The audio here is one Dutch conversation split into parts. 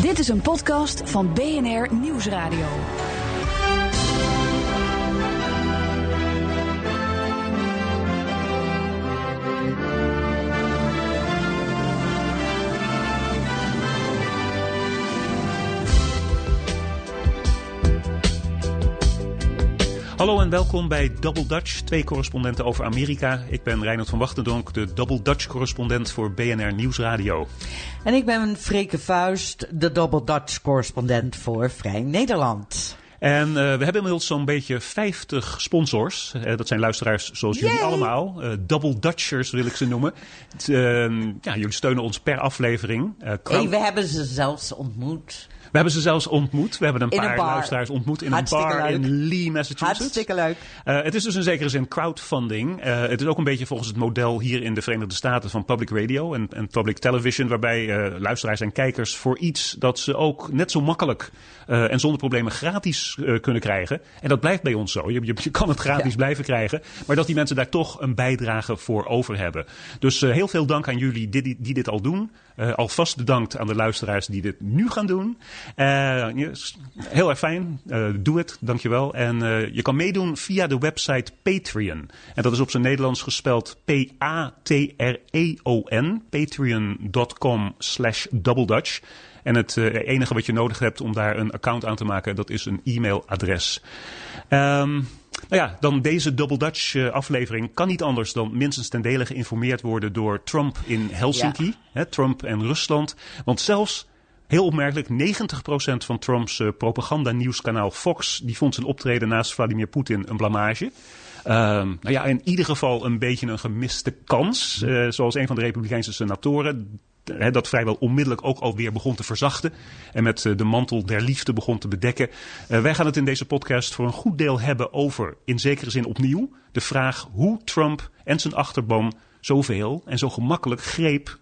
Dit is een podcast van BNR Nieuwsradio. Hallo en welkom bij Double Dutch, twee correspondenten over Amerika. Ik ben Reinhard van Wachtendonk, de Double Dutch correspondent voor BNR Nieuwsradio. En ik ben Freke Vuist, de Double Dutch correspondent voor Vrij Nederland. En uh, we hebben inmiddels zo'n beetje 50 sponsors. Uh, dat zijn luisteraars zoals jullie allemaal. Uh, double Dutchers wil ik ze noemen. Ehm, ja, jullie steunen ons per aflevering. hey, we hebben ze zelfs ontmoet. We hebben ze zelfs ontmoet. We hebben een paar luisteraars ontmoet in Hartstikke een bar leuk. in Lee, Massachusetts. Hartstikke leuk. Uh, het is dus in zekere zin crowdfunding. Uh, het is ook een beetje volgens het model hier in de Verenigde Staten van public radio en, en public television, waarbij uh, luisteraars en kijkers voor iets dat ze ook net zo makkelijk en zonder problemen gratis kunnen krijgen. En dat blijft bij ons zo. Je, je, je kan het gratis ja. blijven krijgen, maar dat die mensen daar toch een bijdrage voor over hebben. Dus heel veel dank aan jullie die, die, die dit al doen. Alvast bedankt aan de luisteraars die dit nu gaan doen. Uh, heel erg fijn. Uh, doe het, dankjewel. En je kan meedoen via de website Patreon. En dat is op zijn Nederlands gespeld P-A-T-R-E-O-N. Patreon.com slash doubledutch. En het enige wat je nodig hebt om daar een account aan te maken, dat is een e-mailadres. Um, nou ja, dan deze Double Dutch uh, aflevering kan niet anders dan minstens ten dele geïnformeerd worden door Trump in Helsinki. Ja. Hè, Trump en Rusland. Want zelfs Heel opmerkelijk, 90% van Trumps uh, propaganda-nieuwskanaal Fox... die vond zijn optreden naast Vladimir Poetin een blamage. Uh, nou ja, in ieder geval een beetje een gemiste kans. Uh, zoals een van de Republikeinse senatoren... Dat vrijwel onmiddellijk ook alweer begon te verzachten. En met uh, de mantel der liefde begon te bedekken. Uh, wij gaan het in deze podcast voor een goed deel hebben over, in zekere zin opnieuw, de vraag hoe Trump en zijn achterban zoveel en zo gemakkelijk greep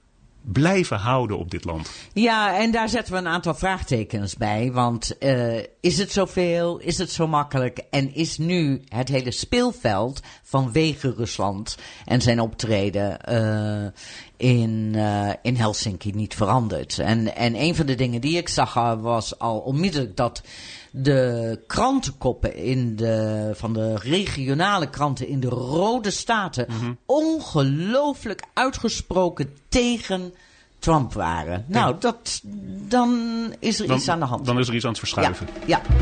blijven houden op dit land. Ja, en daar zetten we een aantal vraagtekens bij. Want uh, is het zoveel? Is het zo makkelijk? En is nu het hele speelveld vanwege Rusland en zijn optreden uh, in, uh, in Helsinki niet veranderd? En, en een van de dingen die ik zag was al onmiddellijk dat de krantenkoppen in de, van de regionale kranten in de rode staten mm-hmm. ongelooflijk uitgesproken tegen Trump waren. Ja. Nou, dat, dan is er dan, iets aan de hand. Dan is er iets aan het verschuiven. Ja. ja.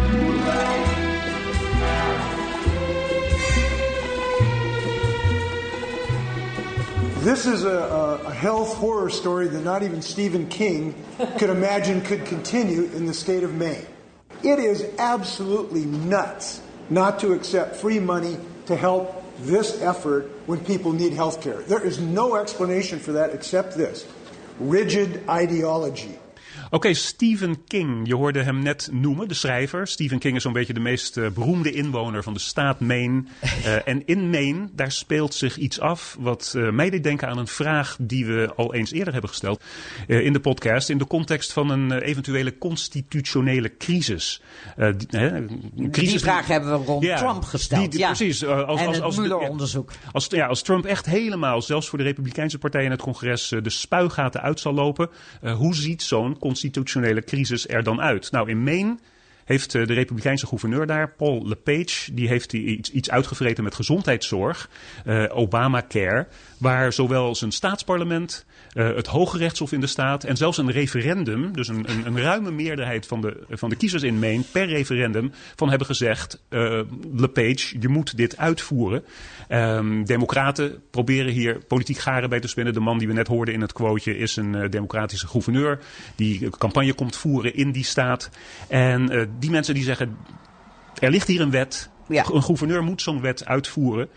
This is a, a, health horror story that not even Stephen King could imagine could continue in the state of Maine. It is absolutely nuts not to accept free money to help this effort when people need health care. There is no explanation for that except this rigid ideology. Oké, okay, Stephen King. Je hoorde hem net noemen, de schrijver. Stephen King is zo'n beetje de meest uh, beroemde inwoner van de staat Maine. Uh, en in Maine, daar speelt zich iets af wat uh, mij deed denken aan een vraag die we al eens eerder hebben gesteld in de podcast. In de context van een eventuele constitutionele crisis. Die, een crisis die vraag hebben we rond ja, Trump gesteld. Die, die, ja. Precies. Als, en als, het als, Mueller-onderzoek. Als, ja, als Trump echt helemaal, zelfs voor de Republikeinse partij in het congres, de spuigaten uit zal lopen. hoe ziet zo'n constitutionele crisis er dan uit? Nou, in Maine heeft de republikeinse gouverneur daar, Paul LePage, die heeft iets, iets uitgevreten met gezondheidszorg, uh, Obamacare, waar zowel zijn staatsparlement, uh, het Hoge Rechtshof in de staat en zelfs een referendum, dus een, een, een ruime meerderheid van de, van de kiezers in Maine per referendum, van hebben gezegd, uh, LePage, je moet dit uitvoeren. Um, democraten proberen hier politiek garen bij te spinnen. De man die we net hoorden in het quoteje is een uh, democratische gouverneur die campagne komt voeren in die staat. En die mensen die zeggen, er ligt hier een wet, ja. een gouverneur moet zo'n wet uitvoeren.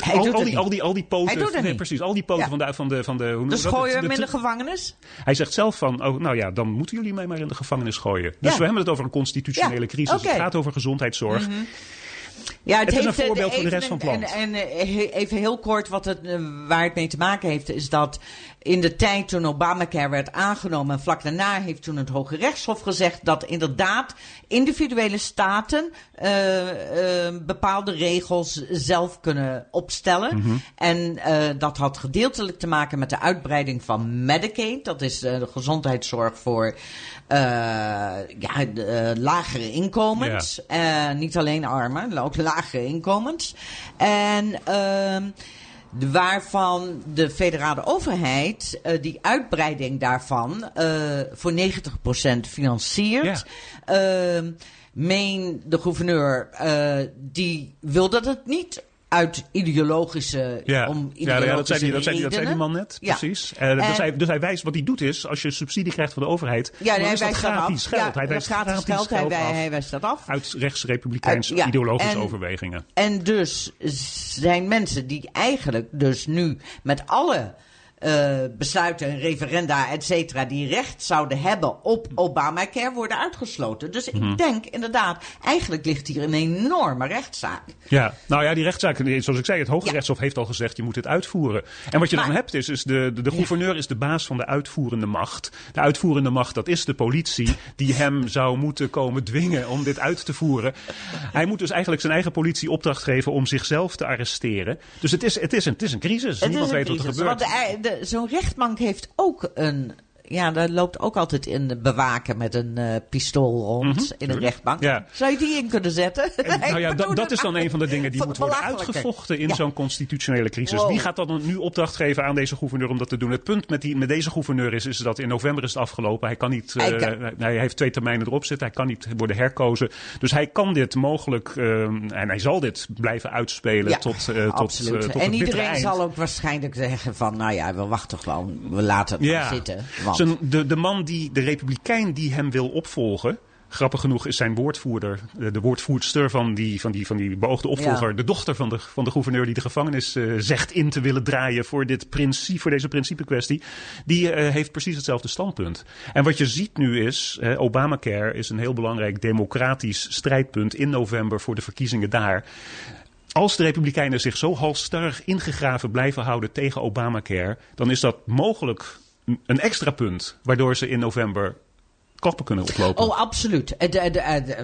Hij al, doet al, die, al die, al die poten, Hij doet het nee, niet. precies, al die poten Ja. van de, van de, van de, hoe Dus dat? gooien we hem in de- gevangenis? Hij zegt zelf van, oh, nou ja, dan moeten jullie mij maar in de gevangenis gooien. Dus Ja. we hebben het over een constitutionele crisis. Mhm. Het gaat over gezondheidszorg. Ja, Het is een eh, voorbeeld voor de rest van het land. En, en eh, even heel kort, wat het, eh, waar het mee te maken heeft, is dat in de tijd toen Obamacare werd aangenomen en vlak daarna heeft toen het Hoge Rechtshof gezegd dat inderdaad individuele staten uh, uh, bepaalde regels zelf kunnen opstellen. Mhm. En uh, dat had gedeeltelijk te maken met de uitbreiding van Medicaid. Dat is de gezondheidszorg voor ja, de, lagere inkomens. niet alleen armen, ook lagere inkomens. En ehm, waarvan de federale overheid uh, die uitbreiding daarvan uh, voor 90% financiert. Ja. Uh, meen de gouverneur, die wil dat het niet uit ideologische. Ja, om ideologische ja, dat, zei die, dat, zei die, dat zei die man net. Ja. Precies. Uh, dus, hij, dus hij wijst wat hij doet is, als je subsidie krijgt van de overheid. Ja, dan hij is dat gratis geld. Ja, hij wijst gratis, gratis geld, geld hij, hij, wijst dat af. Uit rechtsrepublikeinse ja, ideologische en, overwegingen. En dus zijn mensen die eigenlijk dus nu met alle uh, besluiten, referenda, et cetera, die recht zouden hebben op Obamacare, worden uitgesloten. Dus ik Mhm. denk inderdaad, eigenlijk ligt hier een enorme rechtszaak. Ja, nou ja, die rechtszaak, zoals ik zei, het Hoge Ja. Rechtshof heeft al gezegd, je moet dit uitvoeren. En wat je dan hebt is, is de, de, de gouverneur is de baas van de uitvoerende macht. De uitvoerende macht, dat is de politie, die hem zou moeten komen dwingen om dit uit te voeren. Hij moet dus eigenlijk zijn eigen politie opdracht geven om zichzelf te arresteren. Dus het is, het is, een, het is een crisis. Het Niemand een weet wat er gebeurt. De- Zo'n rechtbank heeft ook een. Ja, daar loopt ook altijd in bewaken met een eh, pistool rond in een rechtbank. Mhm. Ja. Zou je die in kunnen zetten? Nou ja, dat, dat is dan een van de dingen die moet worden uitgevochten in Ja. zo'n constitutionele crisis. Wow. Wie gaat dan nu opdracht geven aan deze gouverneur om dat te doen? Het punt met, die, met deze gouverneur is, is dat in november is het afgelopen. Hij kan niet, Hij eh, kan- hij heeft twee termijnen erop zitten. Hij kan niet worden herkozen. Dus hij kan dit mogelijk, eh, en hij zal dit blijven uitspelen Ja, tot, tot, en iedereen zal ook waarschijnlijk zeggen van, nou ja, we wachten gewoon, we laten het maar zitten. Want Zijn, de, de man die, de republikein die hem wil opvolgen. Grappig genoeg is zijn woordvoerder, de, woordvoerster van die, van die, van die beoogde opvolger, Ja. de dochter van de, van de gouverneur die de gevangenis eh, zegt in te willen draaien voor, dit principe, voor deze principekwestie. Die eh, heeft precies hetzelfde standpunt. En wat je ziet nu is, Obamacare is een heel belangrijk democratisch strijdpunt in november voor de verkiezingen daar. Als de Republikeinen zich zo halstarrig ingegraven blijven houden tegen Obamacare, dan is dat mogelijk een extra punt waardoor ze in november koppen kunnen oplopen. Oh, absoluut. Eh, eh,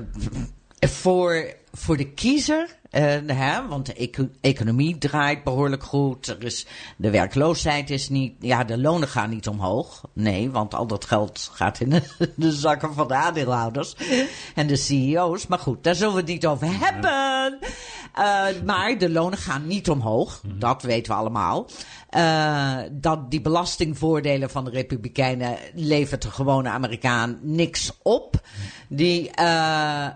eh, voor, voor de kiezer, eh, hè, want de eco- economie draait behoorlijk goed. Er is, de werkloosheid is niet, ja, de lonen gaan niet omhoog. Nee, want al dat geld gaat in de, de zakken van de aandeelhouders en de CEO's. Maar goed, daar zullen we het niet over hebben. Eh, maar de lonen gaan niet omhoog, dat weten we allemaal. Eh, dat die belastingvoordelen van de Republikeinen levert de gewone Amerikaan niks op. Die, eh,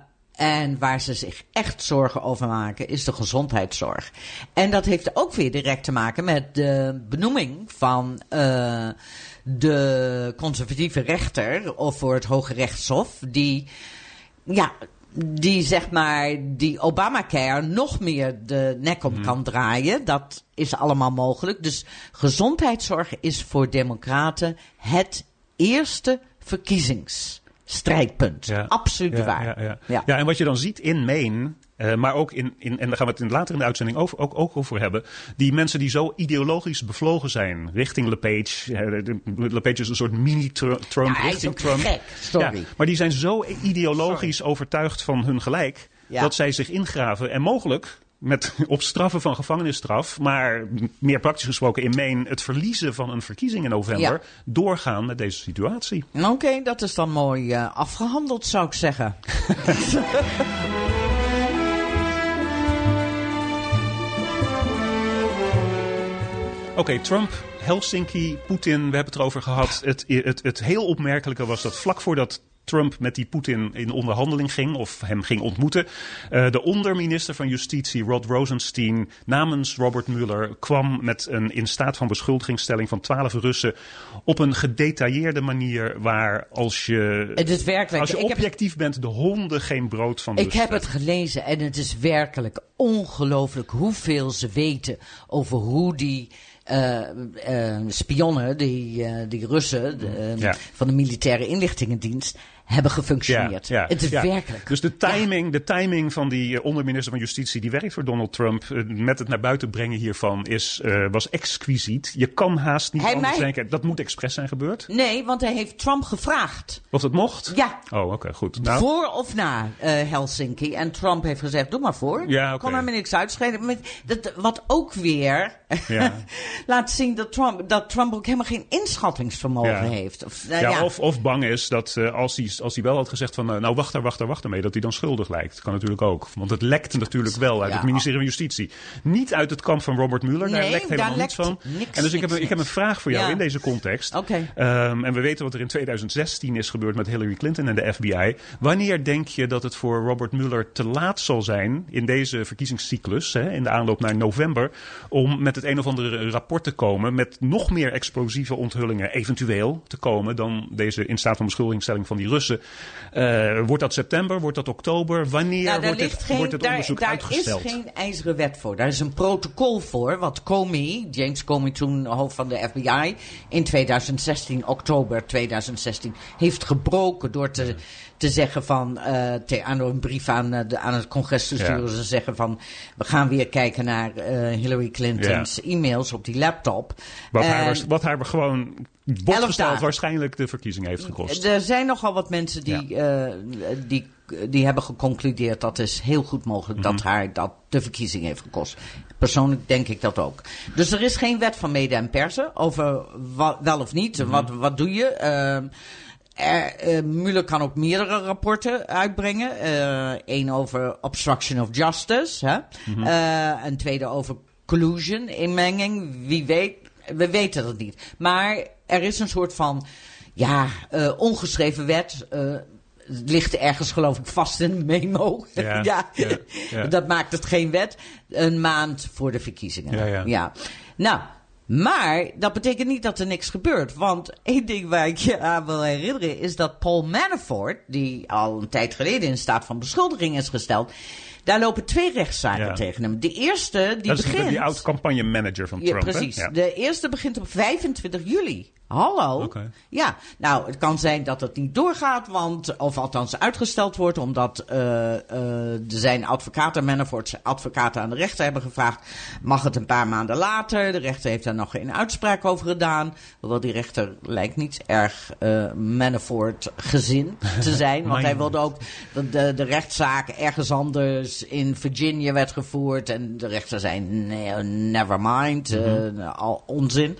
en waar ze zich echt zorgen over maken, is de gezondheidszorg. En dat heeft ook weer direct te maken met de benoeming van eh, de conservatieve rechter of voor het Hoge Rechtshof, die ja, die zeg maar die Obamacare nog meer de nek om kan draaien. Dat is allemaal mogelijk. Dus gezondheidszorg is voor democraten het eerste Ja. Absoluut ja, waar. Ja, ja. Ja. Ja, en wat je dan ziet in Maine, eh, maar ook in, in, en daar gaan we het in later in de uitzending over, ook, ook over hebben, die mensen die zo ideologisch bevlogen zijn richting LePage. LePage is een soort mini-Trump richting Trump. gek. Sorry. Maar die zijn zo ideologisch overtuigd van hun gelijk, dat zij zich ingraven en mogelijk met op straffen van gevangenisstraf, maar meer praktisch gesproken in Maine het verliezen van een verkiezing in november, Ja. doorgaan met deze situatie. Oké, dat is dan mooi eh, afgehandeld, zou ik zeggen. Oké, Trump, Helsinki, Poetin, we hebben het erover gehad. Het, het, het heel opmerkelijke was dat vlak voordat Trump met die Poetin in onderhandeling ging, of hem ging ontmoeten, eh, de onderminister van Justitie, Rod Rosenstein, namens Robert Mueller, kwam met een in staat van beschuldigingsstelling van twaalf Russen op een gedetailleerde manier waar als je, Het is werkelijk. als je ik heb- objectief bent, de honden geen brood van Ik lusten. heb het gelezen en het is werkelijk ongelooflijk hoeveel ze weten over hoe die eh, eh, spionnen, die, die Russen de, Ja. van de militaire inlichtingendienst, hebben gefunctioneerd. Ja, ja, het is ja. werkelijk. Dus de timing, de timing van die eh, onderminister van Justitie die werkt voor Donald Trump eh, met het naar buiten brengen hiervan is, eh, was exquisiet. Je kan haast niet Hij anders mij- denken. Dat moet expres zijn gebeurd. Nee, want hij heeft Trump gevraagd. Of dat mocht? Ja. Oh, oké, goed. Nou, Voor of na Helsinki. En Trump heeft gezegd, doe maar voor. Ja, oké. Kon er me niks uitschrijven. Met- dat- Wat ook weer Ja. laat zien dat Trump, dat Trump ook helemaal geen inschattingsvermogen heeft. Of, nou ja, ja. Of, of bang is dat als, hij, als hij wel had gezegd van... eh, nou, wacht daar, wacht daar, wacht ermee, dat hij dan schuldig lijkt. Kan natuurlijk ook. Want het lekt natuurlijk wel uit Ja. het ministerie van Justitie. Niet uit het kamp van Robert Mueller. daar lekt helemaal daar niets van. niks, en dus ik heb, niks, ik heb een vraag voor jou Ja. in deze context. Ehm, en we weten wat er in 2016 is gebeurd met Hillary Clinton en de FBI. Wanneer denk je dat het voor Robert Mueller te laat zal zijn in deze verkiezingscyclus, hè, in de aanloop naar november, om met het een of andere rapport te komen met nog meer explosieve onthullingen eventueel te komen dan deze in staat van beschuldigingsstelling van die Russen? Eh, wordt dat september? Wordt dat oktober? Wanneer Nou, daar wordt, geen, wordt het daar, onderzoek daar uitgesteld? is geen ijzeren wet voor. Daar is een protocol voor. Wat Comey, James Comey, toen hoofd van de FBI, in 2016, oktober 2016, heeft gebroken door te, te zeggen van, te, aan een brief aan, eh, de, aan het congres te sturen. Ze zeggen van, we gaan weer kijken naar eh, Hillary Clinton's e-mails op die laptop. Wat, haar, En- waars- wat haar gewoon botgesteld waarschijnlijk de verkiezing heeft gekost. Er zijn nogal wat mensen die, die, die hebben geconcludeerd dat is heel goed mogelijk Mhm. dat haar dat de verkiezing heeft gekost. Persoonlijk denk ik dat ook. Dus er is geen wet van mede en persen over wa- wel of niet. Mhm. Wat, wat doe je? Ehm er, eh, Mueller kan ook meerdere rapporten uitbrengen. Eén over obstruction of justice. Hè? Mhm. Eh, een tweede over collusion, inmenging. Wie weet, we weten het niet. Maar er is een soort van ja, eh, ongeschreven wet. eh, het ligt ergens geloof ik vast in een memo. Ja. Dat maakt het geen wet. Een maand voor de verkiezingen. Ja, ja. Nou, maar dat betekent niet dat er niks gebeurt. Want één ding waar ik je aan wil herinneren is dat Paul Manafort, die al een tijd geleden in staat van beschuldiging is gesteld, daar lopen twee rechtszaken Ja. tegen hem. De eerste, die dat is begint. die oud-campagne-manager van Ja, Trump. hè? precies. Ja. De eerste begint op 25 juli. Hallo? Oké. Ja, nou, het kan zijn dat het niet doorgaat, want, of althans uitgesteld wordt, omdat er zijn advocaten, Manafort's advocaten aan de rechter hebben gevraagd, mag het een paar maanden later? De rechter heeft daar nog geen uitspraak over gedaan. Hoewel die rechter lijkt niet erg eh Manafort gezin te zijn, want hij wilde ook dat de, de rechtszaak ergens anders in Virginia werd gevoerd en de rechter zei, nee, never mind, eh, al onzin.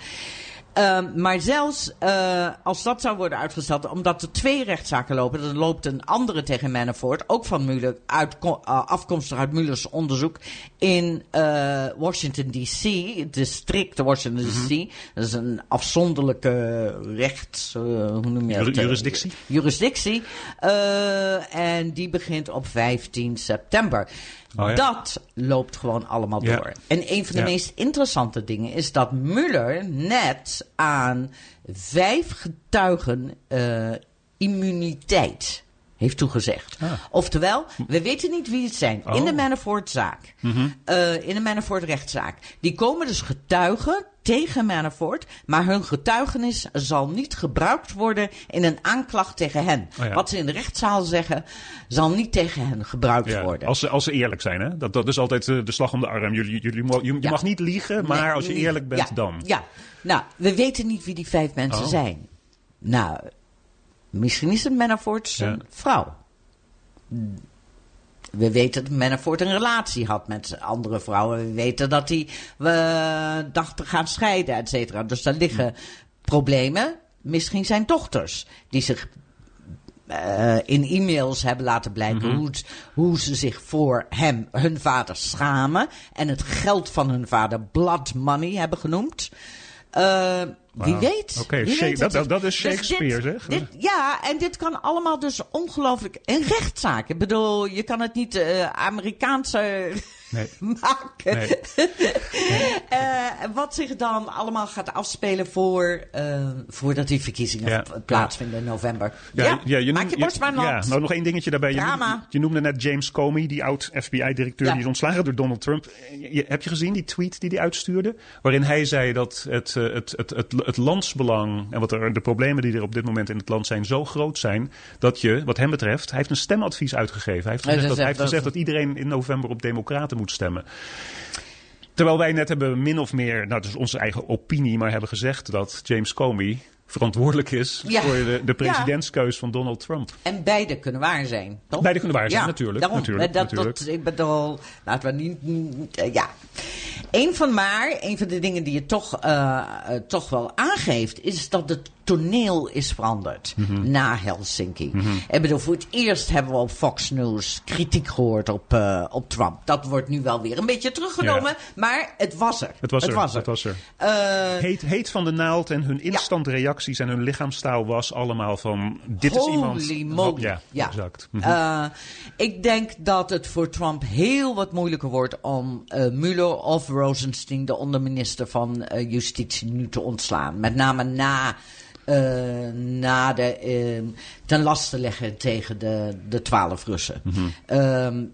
Ehm, maar zelfs eh, als dat zou worden uitgesteld, omdat er twee rechtszaken lopen, er loopt een andere tegen Manafort, ook van Mueller, uit, uh, afkomstig uit Muellers onderzoek in eh, Washington D.C., district Washington D.C. Dat is een afzonderlijke rechts, eh, hoe noem je dat? jurisdictie? Jurisdictie. Eh, en die begint op 15 september. Oh ja. Dat loopt gewoon allemaal Ja. door. En een van de Ja. meest interessante dingen is dat Mueller net aan vijf getuigen eh, immuniteit heeft toegezegd. Ah. Oftewel, we weten niet wie het zijn. In Oh. Mhm. de Manafort-zaak. Eh, in de Manafort-rechtszaak. Die komen dus getuigen tegen Manafort, maar hun getuigenis zal niet gebruikt worden in een aanklacht tegen hen. Oh ja. Wat ze in de rechtszaal zeggen, zal niet tegen hen gebruikt Ja, worden. als, ze, als ze eerlijk zijn, hè? Dat, dat is altijd eh, de slag om de arm. Jullie, jullie, je, je Ja. mag niet liegen, maar Nee, als je eerlijk bent, dan. Ja, nou, we weten niet wie die vijf mensen Oh. zijn. Nou, misschien is het Manafort zijn Ja. vrouw. We weten dat Manafort een relatie had met andere vrouwen. We weten dat hij eh, dacht te gaan scheiden, et cetera. Dus daar liggen problemen. Misschien zijn dochters die zich eh, in e-mails hebben laten blijken hoe, het- hoe ze zich voor hem, hun vader, schamen. En het geld van hun vader blood money hebben genoemd. Wie weet. Oké, dat- is Dus Shakespeare, dit- zeg. dit- ja, en dit kan allemaal dus ongelooflijk... Een rechtszaak. Ik bedoel, je kan het niet eh, Amerikaanse Nee. maken. Nee. Eh, wat zich dan allemaal gaat afspelen voor, eh, voordat die verkiezingen Ja. plaatsvinden in november. Ja, je maak je borst maar nat. Ja, nou nog één dingetje daarbij. Je noemde, je noemde net James Comey, die oud-FBI-directeur, Ja. die is ontslagen door Donald Trump. Je, heb je gezien die tweet die hij uitstuurde? Waarin hij zei dat het, eh, het, het, het, het landsbelang en wat er, de problemen die er op dit moment in het land zijn zo groot zijn, dat je, wat hem betreft, hij heeft een stemadvies uitgegeven. Hij heeft Ja, gezegd, dat hij heeft gezegd dat iedereen in november op democraten moet stemmen. Terwijl wij net hebben min of meer, nou is onze eigen opinie, maar hebben gezegd dat James Comey verantwoordelijk is Ja. voor de, de Ja. presidentskeus van Donald Trump. En beide kunnen waar zijn. Toch? Beide kunnen waar zijn, ja, natuurlijk, Daarom, natuurlijk, dat, natuurlijk. Dat, ik bedoel, laten we niet. niet, eh, ja. Een van maar, een van de dingen die je toch, eh, eh, toch wel aangeeft, is dat het toneel is veranderd Mhm. na Helsinki. Ik bedoel, voor het eerst hebben we op Fox News kritiek gehoord op, eh, op Trump. Dat wordt nu wel weer een beetje teruggenomen, Ja. maar het was er. Het was er. Het was er. Eh, Heet, heet van de naald en hun instant reacties en hun lichaamstaal was allemaal van... Dit is iemand... Holy moly. Ja, Ja. exact. Mhm. Ik denk dat het voor Trump heel wat moeilijker wordt om Mueller of Rosenstein, de onderminister van Justitie, nu te ontslaan. Met name na, eh, na de eh, ten laste leggen tegen de, de twaalf Russen. Ehm,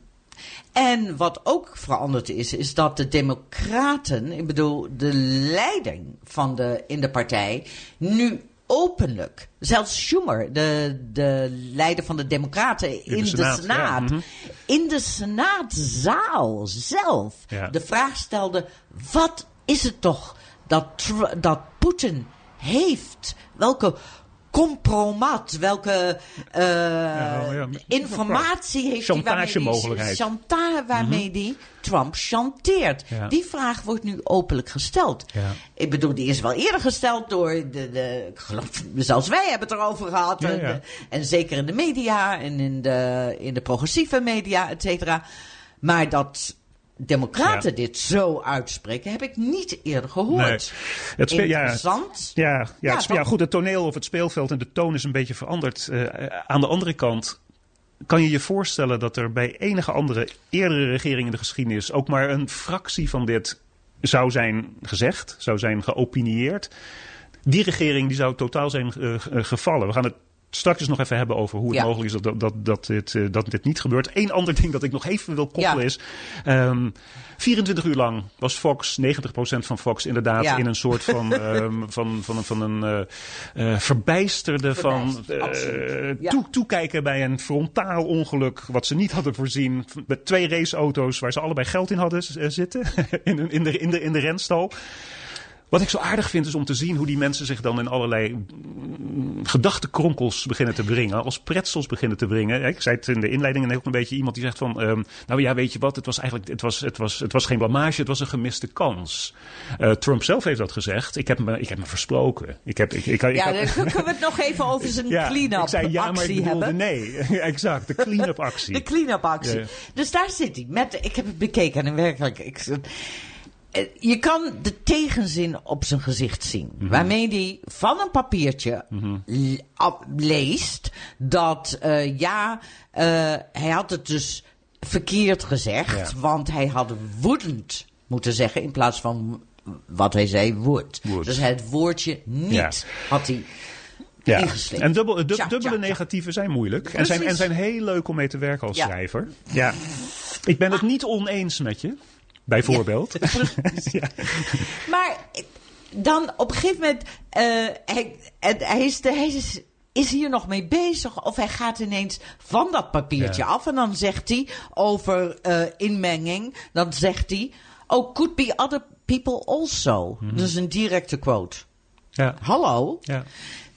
en wat ook veranderd is, is dat de Democraten, ik bedoel de leiding van de, in de partij, nu openlijk, zelfs Schumer, de, de leider van de Democraten in, de Senaat, Senaat, ja, mhm. in de Senaatzaal zelf Ja. de vraag stelde: wat is het toch dat, dat Poetin heeft? Welke compromat, welke eh, Ja, ja. informatie heeft Chantagemogelijkheid. die, chanta waarmee die Trump chanteert? Ja. Die vraag wordt nu openlijk gesteld. Ik bedoel, die is wel eerder gesteld door de, de ik geloof, zelfs wij hebben het erover gehad. En, de- en zeker in de media en in de, in de progressieve media, et cetera. Maar dat democraten Ja. dit zo uitspreken, heb ik niet eerder gehoord. Nee. Het Interessant. Ja, ja, Ja, het ja, goed, het toneel of het speelveld en de toon is een beetje veranderd. Eh, aan de andere kant kan je je voorstellen dat er bij enige andere eerdere regering in de geschiedenis ook maar een fractie van dit zou zijn gezegd, zou zijn geopinieerd. Die regering die zou totaal zijn eh, gevallen. We gaan het straks nog even hebben over hoe het Ja. mogelijk is dat, dat, dat, dit, eh, dat dit niet gebeurt. Eén ander ding dat ik nog even wil koppelen Ja. is... ehm, 24 uur lang was Fox, 90% van Fox inderdaad Ja. in een soort van, ehm, van, van, van een eh, eh, verbijsterde van toe, toekijken bij een frontaal ongeluk wat ze niet hadden voorzien. Met twee raceauto's waar ze allebei geld in hadden zitten in, in, de, in, de, in de renstal. Wat ik zo aardig vind is om te zien hoe die mensen zich dan in allerlei mm, gedachtenkronkels beginnen te brengen. Als pretzels beginnen te brengen. Ik zei het in de inleiding en ook een beetje iemand die zegt van... ehm, nou ja, weet je wat, het was eigenlijk het was, het was, het was geen blamage, het was een gemiste kans. Eh, Trump zelf heeft dat gezegd. Ik heb me, ik heb me versproken. Ik heb, ik, ik, ik, Ja, dan kunnen we het nog even over zijn ja, clean-up ik zei ja, maar ik actie bedoelde hebben. nee. exact, de clean-up actie. De clean-up actie. Ja. Dus daar zit hij. Met, ik heb het bekeken en werkelijk. Ik, je kan de tegenzin op zijn gezicht zien. Mhm. Waarmee hij van een papiertje ab- leest dat eh, ja, eh, hij had het dus verkeerd gezegd. Ja. Want hij had woedend moeten zeggen in plaats van wat hij zei, would. Would. Dus het woordje niet Ja. had hij Ja, en dubbel, dubbele negatieven zijn moeilijk. En zijn, en zijn heel leuk om mee te werken als schrijver. Ja. Ik ben het niet oneens met je, bijvoorbeeld. Ja. Maar dan op een gegeven moment, eh, hij, hij, is, hij is, is hier nog mee bezig of hij gaat ineens van dat papiertje Ja. af en dan zegt hij over eh, inmenging, dan zegt hij, oh, could be other people also. Mhm. Dat is een directe quote. Ja. Hallo? Ja.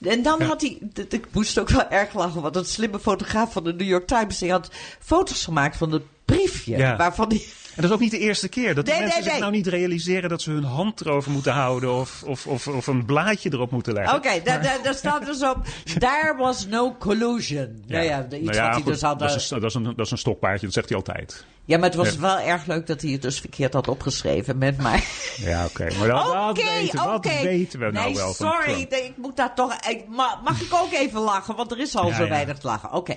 En dan Ja. had hij, ik moest ook wel erg lachen, want een slimme fotograaf van de New York Times, die had foto's gemaakt van het briefje, Ja. waarvan hij... En dat is ook niet de eerste keer. Dat die Nee, mensen nee, zich nee. nou niet realiseren dat ze hun hand erover moeten houden. Of, of, of, of een blaadje erop moeten leggen. Oké, daar, staat dus op. There was no collusion. Ja, ja, de- iets Nou ja, wat hij goed, dus had. dat, eh, is, een- dat, is een, dat is een stokpaardje, dat zegt hij altijd. Ja, maar het was Ja. wel erg leuk dat hij het dus verkeerd had opgeschreven met mij. Ja, oké. Maar dat, wat Oké, weten, wat oké. weten we nou nee, wel van sorry, nee, ik moet daar toch... Ik, mag ik ook even lachen? Want er is al Ja, zo ja. weinig te lachen. Oké.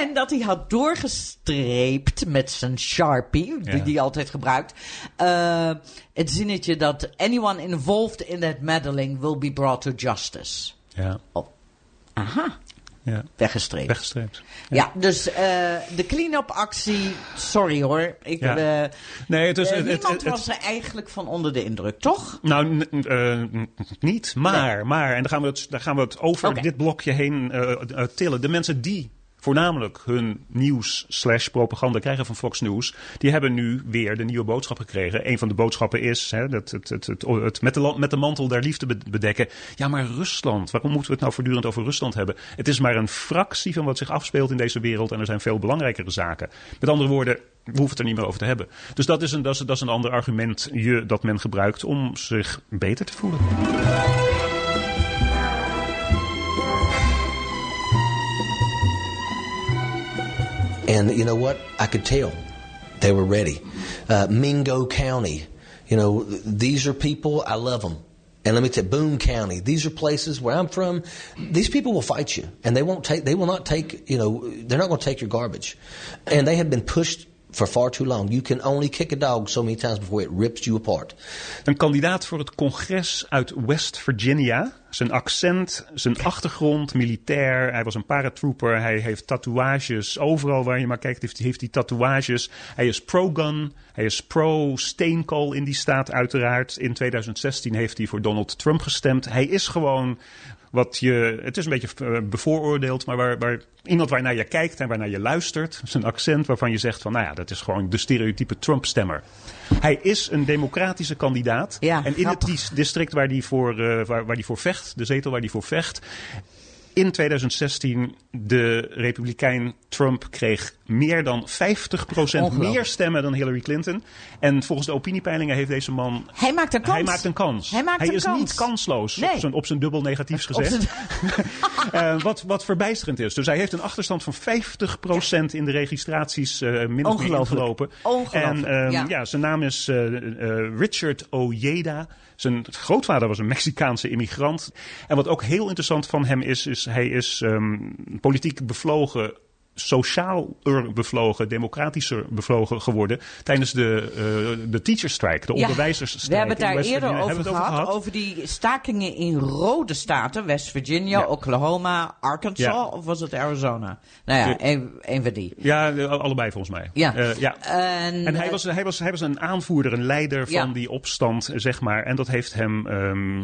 En dat hij had doorgestreept met zijn Sharpie, die hij altijd gebruikt. eh, het zinnetje dat anyone involved in that meddling will be brought to justice. Ja, Oh. Aha, ja. weggestreept. Weggestreept. Ja, dus eh, de clean-up actie, sorry hoor. Ik, Ja. eh, Nee, het is... eh, het- niemand het- was er eigenlijk van onder de indruk, toch? Nou, niet, maar, maar, en dan gaan we het, dan gaan we het over dit blokje heen tillen. De mensen die voornamelijk hun nieuws slash propaganda krijgen van Fox News, die hebben nu weer de nieuwe boodschap gekregen. Een van de boodschappen is hè, dat het, het, het, het, met, de, met de mantel der liefde be- bedekken. Ja, maar Rusland, waarom moeten we het nou voortdurend over Rusland hebben? Het is maar een fractie van wat zich afspeelt in deze wereld en er zijn veel belangrijkere zaken. Met andere woorden, we hoeven het er niet meer over te hebben. Dus dat is een, dat is een ander argument je, dat men gebruikt om zich beter te voelen. And you know what? I could tell they were ready. Uh, Mingo County, you know, these are people, I love them. And let me tell you, Boone County, these are places where I'm from. These people will fight you, and they won't take. They will not take. You know, they're not going to take your garbage, and they have been pushed for far too long. You can only kick a dog so many times before it rips you apart. Een kandidaat voor het congres uit West Virginia. Zijn accent, zijn achtergrond, militair. Hij was een paratrooper. Hij heeft tatoeages. Overal waar je maar kijkt heeft, heeft hij tatoeages. Hij is pro-gun. Hij is pro-steenkool in die staat uiteraard. In 2016 heeft hij voor Donald Trump gestemd. Hij is gewoon wat je... Het is een beetje eh, bevooroordeeld, maar waar, waar iemand waarnaar je kijkt en waarnaar je luistert. Zijn accent waarvan je zegt van, nou ja, dat is gewoon de stereotype Trump-stemmer. Hij is een democratische kandidaat. Ja, en in het grappig. district waar hij voor, eh, waar, waar die voor vecht, de zetel waar hij voor vecht. In 2016, de republikein Trump kreeg meer dan 50% Ongelooflijk. meer stemmen dan Hillary Clinton. En volgens de opiniepeilingen heeft deze man... Hij maakt een kans. Hij maakt een kans. Hij maakt een is kans. niet kansloos, Nee. op, zijn, op zijn dubbel negatiefs gezegd. Eh, wat, wat verbijsterend is. Dus hij heeft een achterstand van 50% in de registraties eh min of meer Ongelooflijk. ingelopen. Ongelooflijk, En ehm, ja. ja, zijn naam is eh, Richard Ojeda. Zijn grootvader was een Mexicaanse immigrant. En wat ook heel interessant van hem is, is hij is ehm, politiek bevlogen. Sociaal bevlogen, democratischer bevlogen geworden tijdens de, eh de teacher strike, de Ja. We hebben het daar eerder over, Hebben gehad, over die stakingen in rode staten. West Virginia, Ja. Oklahoma, Arkansas Ja. of was het Arizona? Nou ja, een, een van die. Ja, allebei volgens mij. Ja. Eh, ja. En, En hij eh, was, hij, was, hij was een aanvoerder, een leider van die opstand, zeg maar. En dat heeft hem, ehm,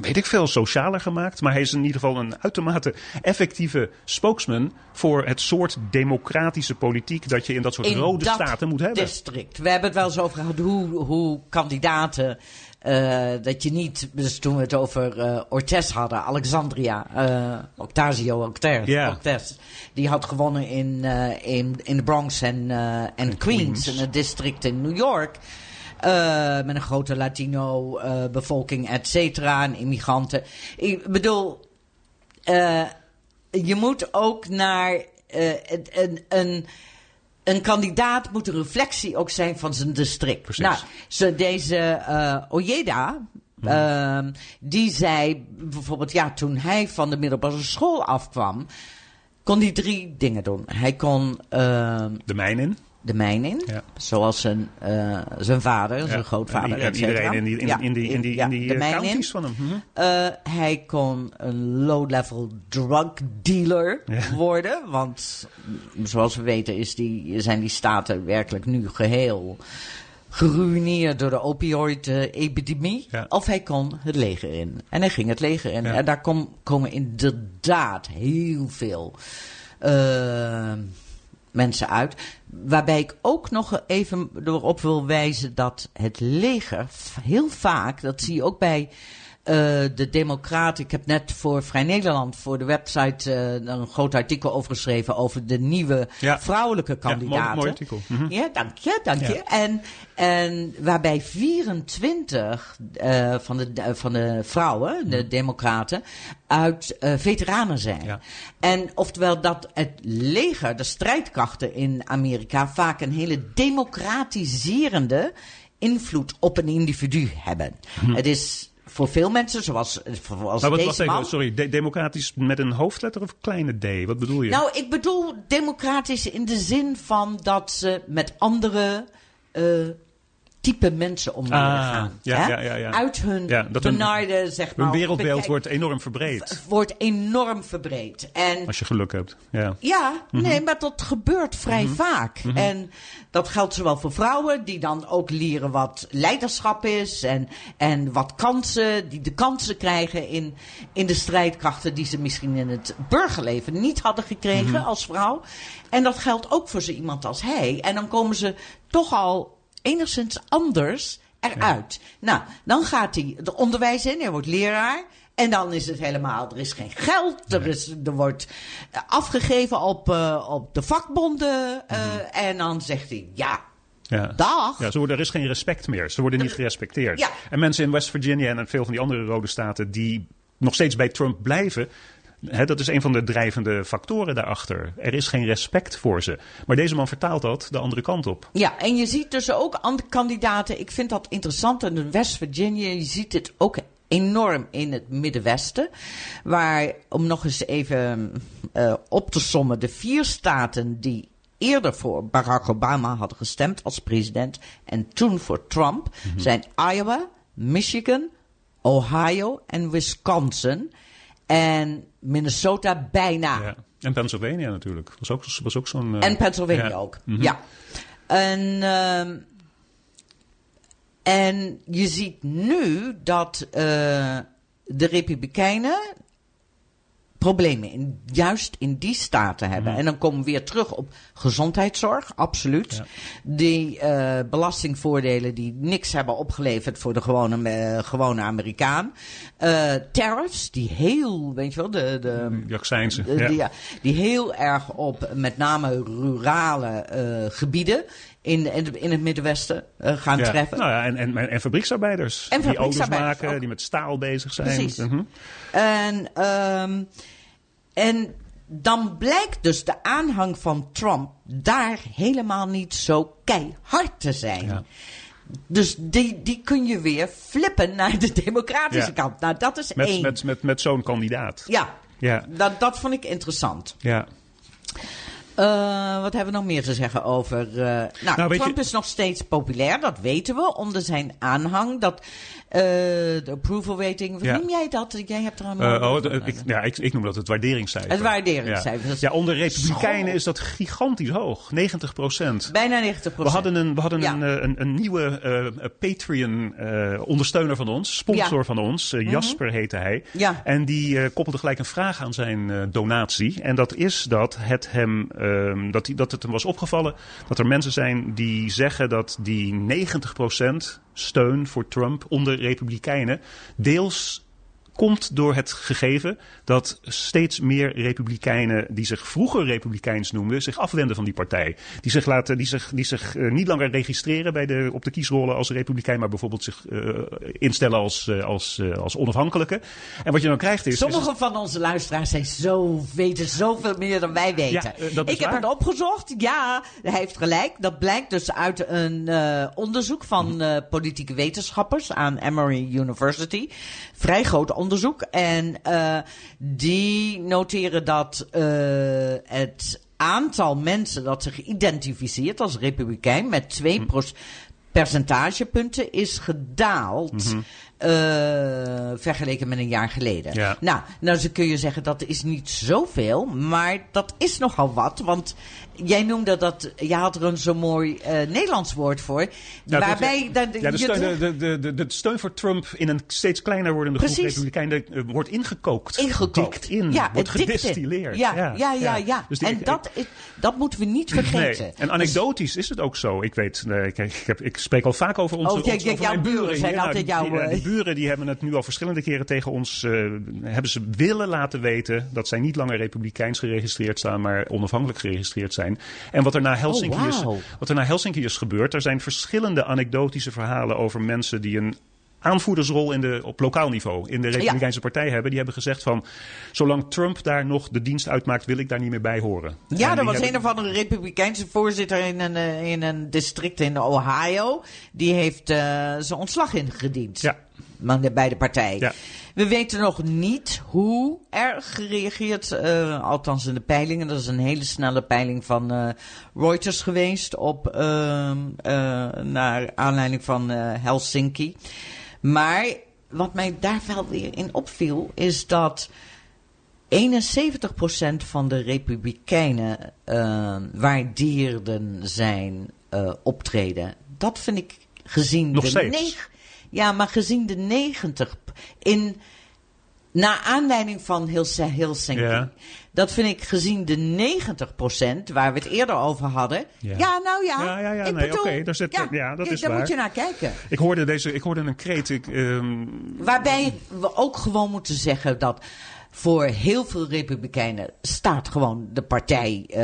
weet ik veel, socialer gemaakt. Maar hij is in ieder geval een uitermate effectieve spokesman voor het soort democratische politiek dat je in dat soort in rode dat staten moet hebben. district. We hebben het wel eens over gehad hoe, hoe kandidaten... eh, dat je niet, dus toen we het over eh Ortez hadden, Alexandria, eh Octasio Ja. Octez, die had gewonnen in, in, in de Bronx en, en, Queens, Queens. in het district in New York. met een grote Latino-bevolking, et cetera, en immigranten. Ik bedoel, je moet ook naar eh, een, een, een kandidaat moet een reflectie ook zijn van zijn district. Precies. Nou, deze eh Ojeda, ehm, die zei bijvoorbeeld, ja, toen hij van de middelbare school afkwam, kon hij drie dingen doen. Hij kon ehm, De mijn in. De mijn in, Ja. zoals zijn, eh, zijn vader, zijn grootvader, En, iedereen in die, in, Ja, in die, in die, ja, in die de eh, in. van hem. Mhm. Eh, hij kon een low-level drug dealer worden. Want mm, zoals we weten is die, zijn die staten werkelijk nu geheel geruineerd door de opioid-epidemie. Ja. Of hij kon het leger in. En hij ging het leger in. Ja. En daar kom, komen inderdaad heel veel mensen uit. Waarbij ik ook nog even erop wil wijzen dat het leger heel vaak, dat zie je ook bij eh, de Democraten. Ik heb net voor Vrij Nederland, voor de website, eh, een groot artikel over geschreven. over de nieuwe Ja. vrouwelijke Ja, mooi- kandidaten. mooi artikel. Mhm. Ja, dank je, dank je. En, en waarbij 24 eh, van, de, van de vrouwen, de Democraten, uit veteranen zijn. Mhm. Ja. En oftewel dat het leger, de strijdkrachten in Amerika, vaak een hele democratiserende invloed op een individu hebben. Het is voor veel mensen, zoals, zoals Maar wat, deze even, man. sorry, de- democratisch met een hoofdletter of kleine d? Wat bedoel je? Nou, ik bedoel democratisch in de zin van dat ze met andere eh, type mensen om willen Ah, gaan. ja, hè? ja, ja, ja. Uit hun dat hun- benarde, zeg maar. Hun wereldbeeld wordt enorm verbreed. wordt enorm verbreed. En Als je geluk hebt. Ja. ja, Mhm. nee, maar dat gebeurt vrij vaak. En dat geldt zowel voor vrouwen, die dan ook leren wat leiderschap is. En, en wat kansen, die de kansen krijgen in, in de strijdkrachten die ze misschien in het burgerleven niet hadden gekregen Mhm. als vrouw. En dat geldt ook voor zo iemand als hij. En dan komen ze toch al enigszins anders eruit. Nou, dan gaat hij het onderwijs in, hij wordt leraar. En dan is het helemaal, er is geen geld, er, is, er wordt eh, afgegeven op, eh, op de vakbonden. eh, En dan zegt hij, ja, Ja. dag. Ja, ze worden, er is geen respect meer. Ze worden niet gerespecteerd. Ja. En mensen in West Virginia en veel van die andere rode staten die nog steeds bij Trump blijven. Dat is een van de drijvende factoren daarachter. Er is geen respect voor ze. Maar deze man vertaalt dat de andere kant op. Ja, en je ziet dus ook andere kandidaten. Ik vind dat interessant. In West Virginia, je ziet dit ook enorm in het Middenwesten. Waar, om nog eens even eh, op te sommen, de vier staten die eerder voor Barack Obama hadden gestemd als president en toen voor Trump, zijn Iowa, Michigan, Ohio en Wisconsin. En Minnesota bijna. Ja. En Pennsylvania natuurlijk. Was ook, was ook zo'n. eh, En Pennsylvania ja. ook. Mhm. Ja. En, ehm, en je ziet nu dat eh, de Republikeinen problemen in, juist in die staten hebben. En dan komen we weer terug op gezondheidszorg, absoluut. Ja. Die eh, belastingvoordelen die niks hebben opgeleverd voor de gewone, gewone Amerikaan. Eh, tariffs, die heel, weet je wel, de... de Die accijnsen. Ja. die, ja, die heel erg op met name rurale eh, gebieden in, in, het Middenwesten gaan Ja. treffen. Nou ja, en, en, en fabrieksarbeiders. En die auto's maken, ook. die met staal bezig zijn. Precies. Mhm. En, ehm, en dan blijkt dus de aanhang van Trump daar helemaal niet zo keihard te zijn. Ja. Dus die, die kun je weer flippen naar de democratische Ja. kant. Nou, dat is Met, één. met, met, met zo'n kandidaat. Ja, Ja. dat, dat vond ik interessant. ja. Eh, wat hebben we nog meer te zeggen over... eh, nou, Nou, Trump je- is nog steeds populair, dat weten we, onder zijn aanhang. Dat, eh, de approval rating, wat Ja. noem jij dat? Jij hebt er een... Oh, ik, ja, ik, ik noem dat het waarderingscijfer. Het waarderingscijfer, Ja, onder Republikeinen is dat gigantisch hoog. 90 procent. Bijna 90% We hadden een, we hadden Ja. een, een, een nieuwe Patreon-ondersteuner van ons, sponsor. Mhm. van ons. eh, Jasper heette hij. Ja. En die koppelde gelijk een vraag aan zijn donatie. En dat is dat het hem, dat, hij- dat het hem was opgevallen dat er mensen zijn die zeggen dat die 90% steun voor Trump onder Republikeinen deels komt door het gegeven dat steeds meer republikeinen die zich vroeger republikeins noemden, zich afwenden van die partij. Die zich, laten, die zich, die zich eh, niet langer registreren bij de, op de kiesrollen als republikein, maar bijvoorbeeld zich eh, instellen als, eh, als, als onafhankelijke. En wat je dan krijgt is... is Sommige van onze luisteraars zijn zo, weten zoveel meer dan wij weten. Ja, ik heb het opgezocht. Ja, hij heeft gelijk. Dat blijkt dus uit een onderzoek van Mhm. politieke wetenschappers aan Emory University. Vrij groot onderzoek. En eh, die noteren dat eh, het aantal mensen dat zich identificeert als republikein met 2 Mhm. percentagepunten is gedaald. Eh, vergeleken met een jaar geleden. Ja. Nou, nou zo kun je zeggen dat is niet zoveel, maar dat is nogal wat. Want jij noemde dat, je had er een zo mooi eh, Nederlands woord voor. Ja, waarbij dat- ja, de, je steun, terug- de, de, de, de steun voor Trump in een steeds kleiner wordende groep Precies. republikeinen eh, wordt ingekookt. ingekookt. Dikt in, ja, wordt gedistilleerd. Ja, ja, ja. ja, Dus die- en dat, dat moeten we niet vergeten. Nee. En anekdotisch is het ook zo. Ik weet, ik, ik, heb, ik spreek al vaak over onze, Oh, kijk, over jouw mijn buren zijn altijd jouw, buren die hebben het nu al verschillende keren tegen ons, uh, hebben ze willen laten weten dat zij niet langer republikeins geregistreerd staan, maar onafhankelijk geregistreerd zijn. En wat er na Helsinki, Oh, is, wat er na Helsinki is gebeurd, er zijn verschillende anekdotische verhalen over mensen die een aanvoerdersrol in de, op lokaal niveau in de Republikeinse Partij hebben. Die hebben gezegd van, zolang Trump daar nog de dienst uitmaakt, wil ik daar niet meer bij horen. Ja, En er was hebben- een of andere republikeinse voorzitter in een, eh, in een district in Ohio. Die heeft eh, zijn ontslag ingediend. Ja. Bij de partij. Ja. We weten nog niet hoe er gereageerd, eh, althans in de peilingen. Dat is een hele snelle peiling van eh, Reuters geweest op, ehm, eh, naar aanleiding van Helsinki. Maar wat mij daar wel weer in opviel, is dat 71% van de Republikeinen waardeerden zijn optreden. Dat vind ik gezien Nog de steeds? Ja, maar gezien de 90 in naar aanleiding van Helsinki. Ja. Dat vind ik gezien de 90% waar we het eerder over hadden. Ja, Ja. nou ja. Ja, ja, ja, ik nee, bedoel, daar zit- ja, dat is daar waar. moet je naar kijken. Ik hoorde, deze, ik hoorde een kreet. Ik, ehm, Waarbij we ook gewoon moeten zeggen dat voor heel veel Republikeinen staat gewoon de partij. eh,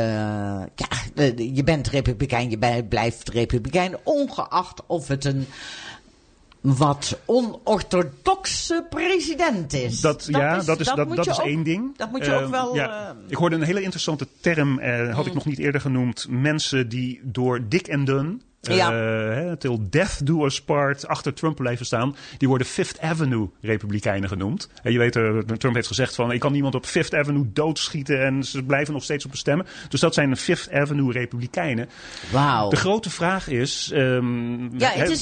ja, je bent Republikein, je blijft Republikein, ongeacht of het een wat onorthodoxe president is. Dat, ja, is- dat is, dat, dat is ook- één ding. Dat moet je Eh, ook wel. ja. eh, Mm. ik hoorde een hele interessante term, eh, had ik nog niet eerder genoemd. Mensen die door dik en dun, eh, Ja. hè, till death do us part, achter Trump blijven staan. Die worden Fifth Avenue Republikeinen genoemd. En je weet, eh, Trump heeft gezegd van, ik kan niemand op Fifth Avenue doodschieten en ze blijven nog steeds op me stemmen. Dus dat zijn Fifth Avenue Republikeinen. Wauw. De grote vraag is. ehm, Ja, het is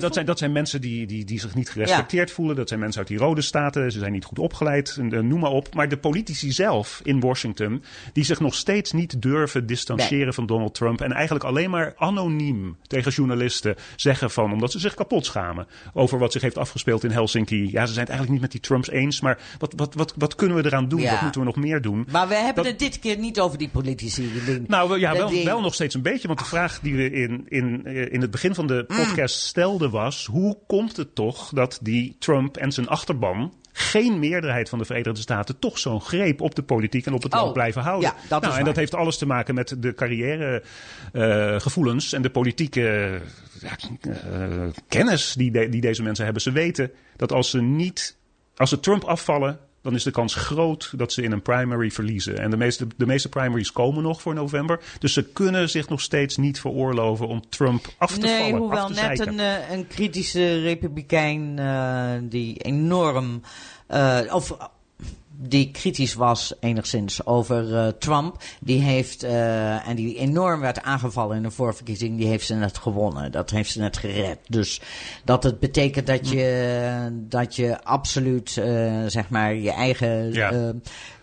dat, zijn, dat zijn mensen die, die, die zich niet gerespecteerd voelen. Dat zijn mensen uit die rode staten. Ze zijn niet goed opgeleid. en, eh, noem maar op. Maar de politici zelf in Washington. die zich nog steeds niet durven distancieren van Donald Trump. en eigenlijk alleen maar anoniem tegen journalisten zeggen van. omdat ze zich kapot schamen. over wat zich heeft afgespeeld in Helsinki. Ja, ze zijn het eigenlijk niet met die Trumps eens. maar wat, wat, wat, wat kunnen we eraan doen? Ja. Wat moeten we nog meer doen? Maar we hebben Dat- het dit keer niet over die politici. Die- Nou, we- ja, wel, die- wel nog steeds een beetje. Want de vraag die we in, in, eh, in het begin van de Mm. podcast stelden was... hoe komt het toch dat die Trump en zijn achterban... geen meerderheid van de Verenigde Staten... toch zo'n greep op de politiek en op het Oh, land blijven houden? ja, dat nou, en dat heeft alles te maken met de carrièregevoelens... en de politieke eh, kennis die, de- die deze mensen hebben. Ze weten dat als ze niet... als ze Trump afvallen... Dan is de kans groot dat ze in een primary verliezen. En de meeste, de meeste primaries komen nog voor november. Dus ze kunnen zich nog steeds niet veroorloven om Trump af te Nee, vallen. hoewel af te net zeiken. een, eh, een kritische republikein eh, die enorm. eh, of die kritisch was enigszins over eh, Trump. Die heeft, eh, en die enorm werd aangevallen in de voorverkiezing, die heeft ze net gewonnen. Dat heeft ze net gered. Dus dat het betekent dat je, dat je absoluut, eh, zeg maar, je eigen, Ja.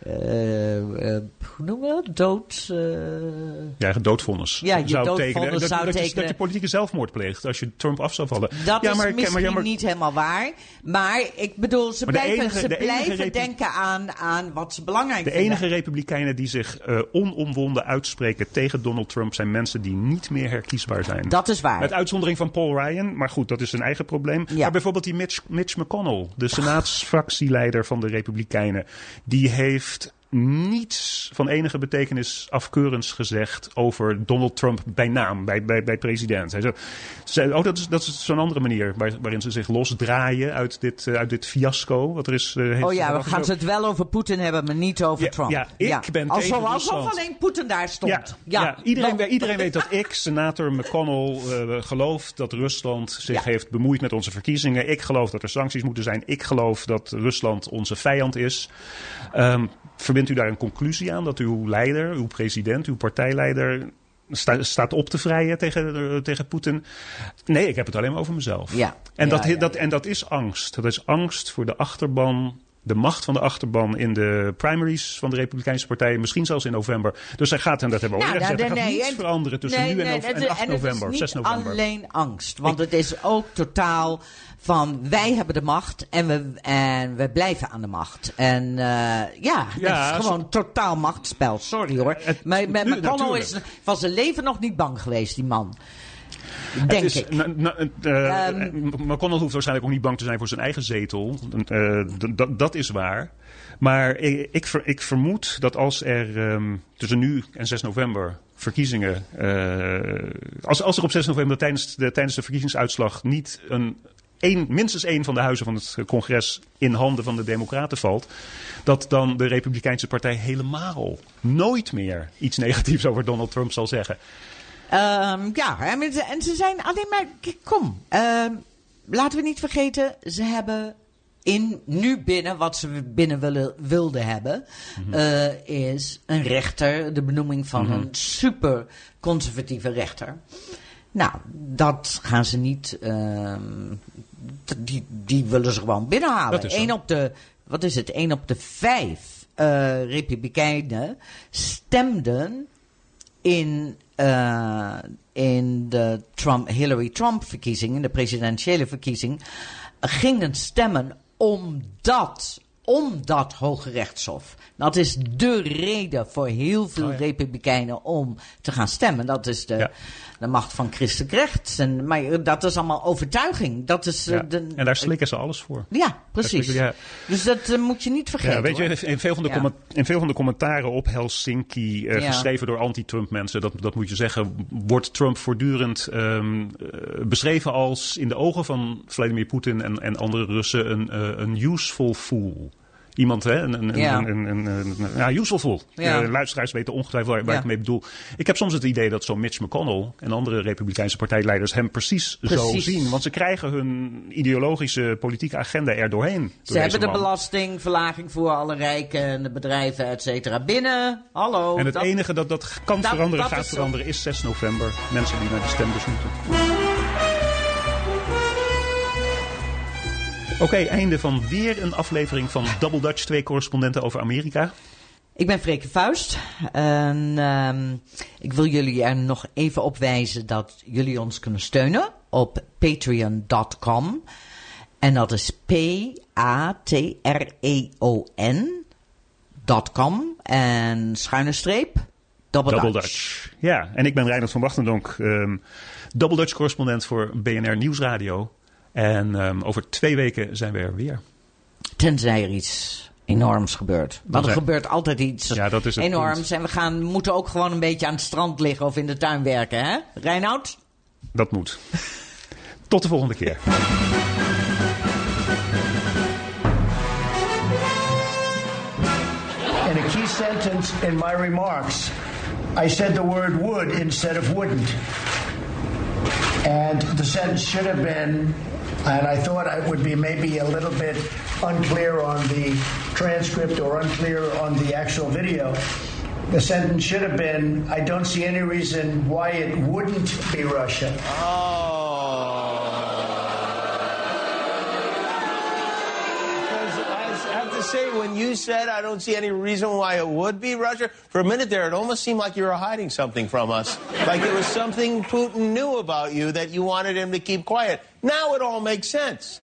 Hoe noemen we dat? Dood... eh, Ja, een doodvonnis. Ja, je zou tekenen. Dat, zou dat, je, dat je politieke zelfmoord pleegt als je Trump af zou vallen. Dat ja, is maar, misschien maar, ja, maar- niet helemaal waar. Maar ik bedoel, ze de blijven, enige- ze de blijven denken aan, aan wat ze belangrijk De vinden. enige republikeinen die zich onomwonden uitspreken tegen Donald Trump zijn mensen die niet meer herkiesbaar zijn. Dat is waar. Met uitzondering van Paul Ryan, maar goed, dat is zijn eigen probleem. Ja. Maar bijvoorbeeld die Mitch, Mitch McConnell, de senaatsfractieleider van de Republikeinen, die heeft niets van enige betekenis afkeurends gezegd over Donald Trump bij naam, bij, bij, bij president. Hij zei, zei, oh, dat is, dat is zo'n andere manier waar- waarin ze zich losdraaien uit dit, eh, uit dit fiasco. Wat er is, eh, Oh ja, we gaan ze het wel over Poetin hebben, maar niet over Ja, Trump. ja, ik ben Alsof, tegen alsof alleen Poetin daar stond. Ja, ja. iedereen, iedereen weet dat ik, senator McConnell, eh, geloof dat Rusland zich Ja. heeft bemoeid met onze verkiezingen. Ik geloof dat er sancties moeten zijn. Ik geloof dat Rusland onze vijand is. Ehm, verbindt u daar een conclusie aan dat uw leider, uw president, uw partijleider sta- staat op te vrijen tegen, eh, tegen Poetin? Nee, ik heb het alleen maar over mezelf. Ja. En, Ja, dat, ja, dat, en dat is angst. Dat is angst voor de achterban. De macht van de achterban in de primaries van de Republikeinse Partij. Misschien zelfs in november. Dus hij gaat, en dat hebben we al Nou, nou, gezegd, hij gaat niets en- veranderen tussen nee, nu en, nee, nove- het en is- 8 het is november, niet 6 november. alleen angst. Want het is ook totaal van wij hebben de macht en we, en we blijven aan de macht. En eh, ja, het is gewoon totaal machtsspel. Sorry hoor. Het- maar maar nu- McConnell natuurlijk. is van zijn leven nog niet bang geweest, die man. Denk Het is- ik. na- na- eh, Ehm. McConnell hoeft waarschijnlijk ook niet bang te zijn voor zijn eigen zetel. Eh, dat is waar. Maar ik, ik, ver- ik vermoed dat als er ehm, tussen nu en 6 november verkiezingen. eh, als, als er op 6 november tijdens de, tijdens de verkiezingsuitslag niet een. minstens één van de huizen van het congres in handen van de Democraten valt. Dat dan de Republikeinse Partij helemaal nooit meer iets negatiefs over Donald Trump zal zeggen. Ehm, ja, en ze- en ze zijn alleen maar. Kom, ehm, laten we niet vergeten, ze hebben in, nu binnen wat ze binnen willen, wilden hebben, eh, is een rechter, de benoeming van een super conservatieve rechter. Nou, dat gaan ze niet. ehm, die, die willen ze gewoon binnenhalen. Eén op de, wat is het? Eén op de vijf eh, Republikeinen stemden in, eh, in de Trump, Hillary-Trump-verkiezing, in de presidentiële verkiezing, gingen stemmen omdat, omdat Hoge Rechtshof. Dat is de reden voor heel veel Oh ja. Republikeinen om te gaan stemmen. Dat is de, Ja. De macht van christelijk recht. En, maar dat is allemaal overtuiging. Dat is, eh, Ja. de, En daar slikken ze alles voor. Ja, precies. Ja. Dus dat eh, moet je niet vergeten. Ja, weet je, in veel, van de in veel van de commentaren op Helsinki, eh, geschreven door anti-Trump mensen, dat, dat moet je zeggen, wordt Trump voortdurend ehm, eh, beschreven als in de ogen van Vladimir Poetin en, en andere Russen een, eh, een useful fool. Iemand, hè? Een, een, Ja. een, een, een, een- ja, useful. Ja. Eh, luisteraars weten ongetwijfeld waar, waar Ja. ik mee bedoel. Ik heb soms het idee dat zo'n Mitch McConnell en andere Republikeinse partijleiders hem precies, zo zien. Want ze krijgen hun ideologische politieke agenda er doorheen. door Ze hebben de man. belastingverlaging voor alle rijken en de bedrijven, et cetera, binnen. Hallo. En het dat- enige dat dat kan dat- veranderen, dat gaat is veranderen, is 6 november. Mensen die naar de stembus moeten. Oké, einde van weer een aflevering van Double Dutch, twee correspondenten over Amerika. Ik ben Freke Vuist. En ehm, ik wil jullie er nog even op wijzen dat jullie ons kunnen steunen op patreon.com. En dat is P-A-T-R-E-O-N.com. En schuine streep. Double, Double Dutch. Dutch. Ja, en ik ben Reinhard van Wachtendonk, ehm Double Dutch correspondent voor BNR Nieuwsradio. En ehm, over twee weken zijn we er weer. Tenzij er iets enorms gebeurt. Want er gebeurt altijd iets Ja, dat is het enorms. punt. En we gaan, moeten ook gewoon een beetje aan het strand liggen of in de tuin werken, hè? Reinoud? Dat moet. Tot de volgende keer. In a key sentence in my remarks, I said the word would instead of wouldn't. And the sentence should have been, and I thought it would be maybe a little bit unclear on the transcript or unclear on the actual video. The sentence should have been, I don't see any reason why it wouldn't be Russia. Because to say, when you said I don't see any reason why it would be Russia, for a minute there, it almost seemed like you were hiding something from us. Like it was something Putin knew about you that you wanted him to keep quiet. Now it all makes sense.